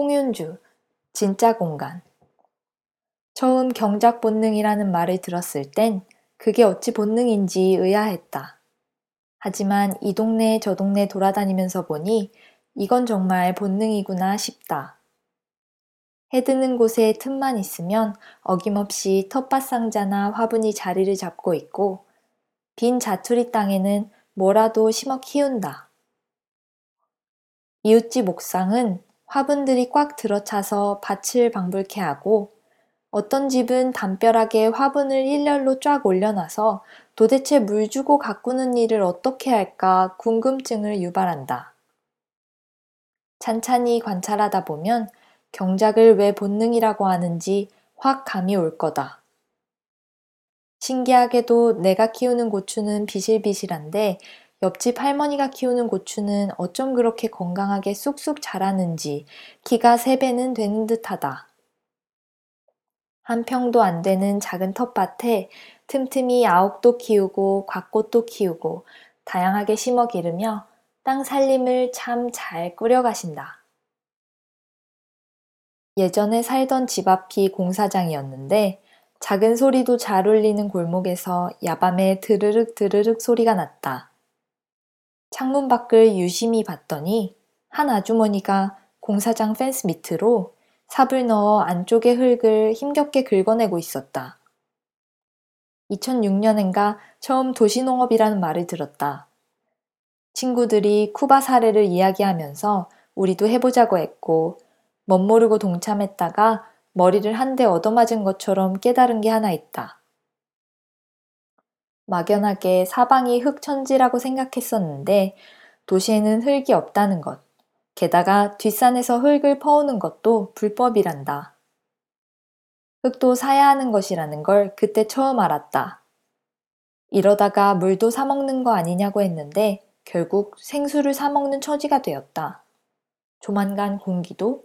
홍윤주, 진짜 공간. 처음 경작 본능이라는 말을 들었을 땐 그게 어찌 본능인지 의아했다. 하지만 이 동네 저 동네 돌아다니면서 보니 이건 정말 본능이구나 싶다. 해드는 곳에 틈만 있으면 어김없이 텃밭 상자나 화분이 자리를 잡고 있고 빈 자투리 땅에는 뭐라도 심어 키운다. 이웃집 옥상은 화분들이 꽉 들어차서 밭을 방불케 하고 어떤 집은 담벼락에 화분을 일렬로 쫙 올려놔서 도대체 물 주고 가꾸는 일을 어떻게 할까 궁금증을 유발한다. 찬찬히 관찰하다 보면 경작을 왜 본능이라고 하는지 확 감이 올 거다. 신기하게도 내가 키우는 고추는 비실비실한데 옆집 할머니가 키우는 고추는 어쩜 그렇게 건강하게 쑥쑥 자라는지 키가 세 배는 되는 듯하다. 한 평도 안 되는 작은 텃밭에 틈틈이 아욱도 키우고 곽꽃도 키우고 다양하게 심어 기르며 땅 살림을 참 잘 꾸려가신다. 예전에 살던 집 앞이 공사장이었는데 작은 소리도 잘 울리는 골목에서 야밤에 드르륵 드르륵 소리가 났다. 창문 밖을 유심히 봤더니 한 아주머니가 공사장 펜스 밑으로 삽을 넣어 안쪽의 흙을 힘겹게 긁어내고 있었다. 2006년엔가 처음 도시농업이라는 말을 들었다. 친구들이 쿠바 사례를 이야기하면서 우리도 해보자고 했고 멋모르고 동참했다가 머리를 한 대 얻어맞은 것처럼 깨달은 게 하나 있다. 막연하게 사방이 흙천지라고 생각했었는데 도시에는 흙이 없다는 것. 게다가 뒷산에서 흙을 퍼오는 것도 불법이란다. 흙도 사야 하는 것이라는 걸 그때 처음 알았다. 이러다가 물도 사먹는 거 아니냐고 했는데 결국 생수를 사먹는 처지가 되었다. 조만간 공기도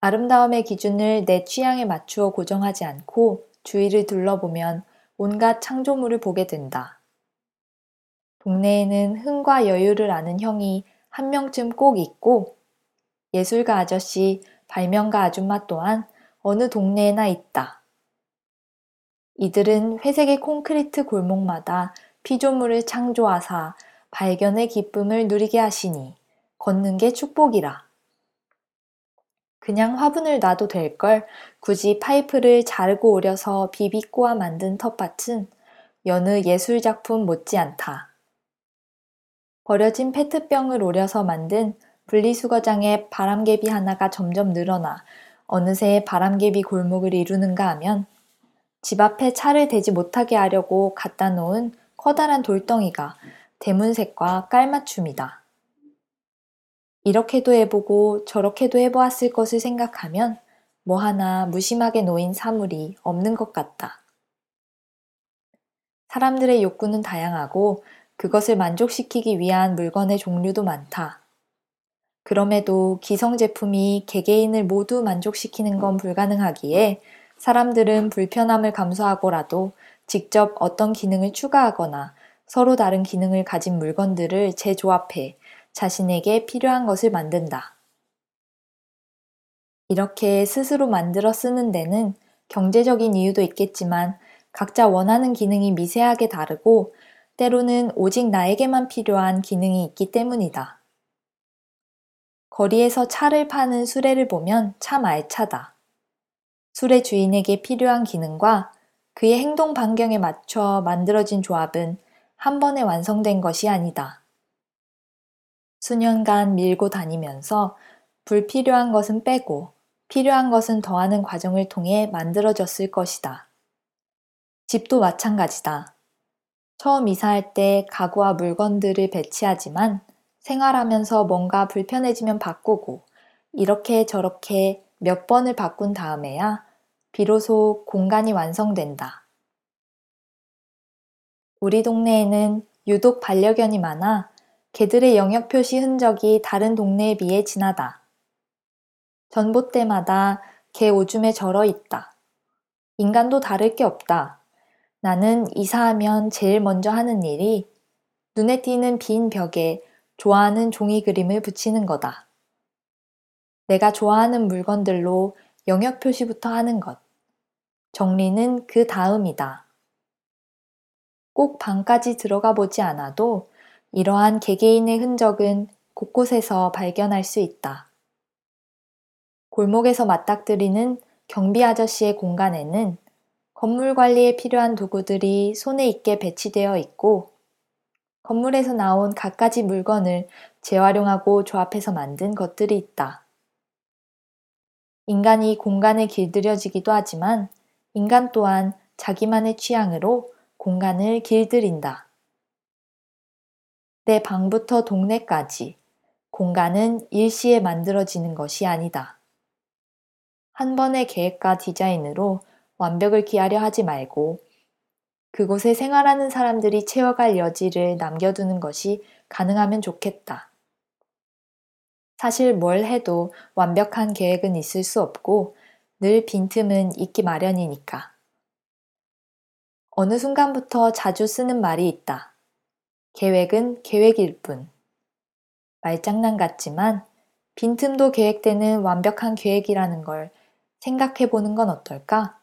아름다움의 기준을 내 취향에 맞추어 고정하지 않고 주위를 둘러보면 온갖 창조물을 보게 된다. 동네에는 흥과 여유를 아는 형이 한 명쯤 꼭 있고 예술가 아저씨, 발명가 아줌마 또한 어느 동네에나 있다. 이들은 회색의 콘크리트 골목마다 피조물을 창조하사 발견의 기쁨을 누리게 하시니 걷는 게 축복이라. 그냥 화분을 놔도 될 걸 굳이 파이프를 자르고 오려서 비비꼬아 만든 텃밭은 여느 예술작품 못지않다. 버려진 페트병을 오려서 만든 분리수거장에 바람개비 하나가 점점 늘어나 어느새 바람개비 골목을 이루는가 하면 집 앞에 차를 대지 못하게 하려고 갖다 놓은 커다란 돌덩이가 대문색과 깔맞춤이다. 이렇게도 해보고 저렇게도 해보았을 것을 생각하면 뭐 하나 무심하게 놓인 사물이 없는 것 같다. 사람들의 욕구는 다양하고 그것을 만족시키기 위한 물건의 종류도 많다. 그럼에도 기성 제품이 개개인을 모두 만족시키는 건 불가능하기에 사람들은 불편함을 감수하고라도 직접 어떤 기능을 추가하거나 서로 다른 기능을 가진 물건들을 재조합해 자신에게 필요한 것을 만든다. 이렇게 스스로 만들어 쓰는 데는 경제적인 이유도 있겠지만 각자 원하는 기능이 미세하게 다르고 때로는 오직 나에게만 필요한 기능이 있기 때문이다. 거리에서 차를 파는 수레를 보면 참 알차다. 수레 주인에게 필요한 기능과 그의 행동 반경에 맞춰 만들어진 조합은 한 번에 완성된 것이 아니다. 수년간 밀고 다니면서 불필요한 것은 빼고 필요한 것은 더하는 과정을 통해 만들어졌을 것이다. 집도 마찬가지다. 처음 이사할 때 가구와 물건들을 배치하지만 생활하면서 뭔가 불편해지면 바꾸고 이렇게 저렇게 몇 번을 바꾼 다음에야 비로소 공간이 완성된다. 우리 동네에는 유독 반려견이 많아 개들의 영역 표시 흔적이 다른 동네에 비해 진하다. 전봇대마다 개 오줌에 절어 있다. 인간도 다를 게 없다. 나는 이사하면 제일 먼저 하는 일이 눈에 띄는 빈 벽에 좋아하는 종이 그림을 붙이는 거다. 내가 좋아하는 물건들로 영역 표시부터 하는 것. 정리는 그 다음이다. 꼭 방까지 들어가 보지 않아도 이러한 개개인의 흔적은 곳곳에서 발견할 수 있다. 골목에서 맞닥뜨리는 경비 아저씨의 공간에는 건물 관리에 필요한 도구들이 손에 있게 배치되어 있고 건물에서 나온 갖가지 물건을 재활용하고 조합해서 만든 것들이 있다. 인간이 공간에 길들여지기도 하지만 인간 또한 자기만의 취향으로 공간을 길들인다. 내 방부터 동네까지 공간은 일시에 만들어지는 것이 아니다. 한 번의 계획과 디자인으로 완벽을 기하려 하지 말고 그곳에 생활하는 사람들이 채워갈 여지를 남겨두는 것이 가능하면 좋겠다. 사실 뭘 해도 완벽한 계획은 있을 수 없고 늘 빈틈은 있기 마련이니까. 어느 순간부터 자주 쓰는 말이 있다. 계획은 계획일 뿐. 말장난 같지만 빈틈도 계획되는 완벽한 계획이라는 걸 생각해 보는 건 어떨까?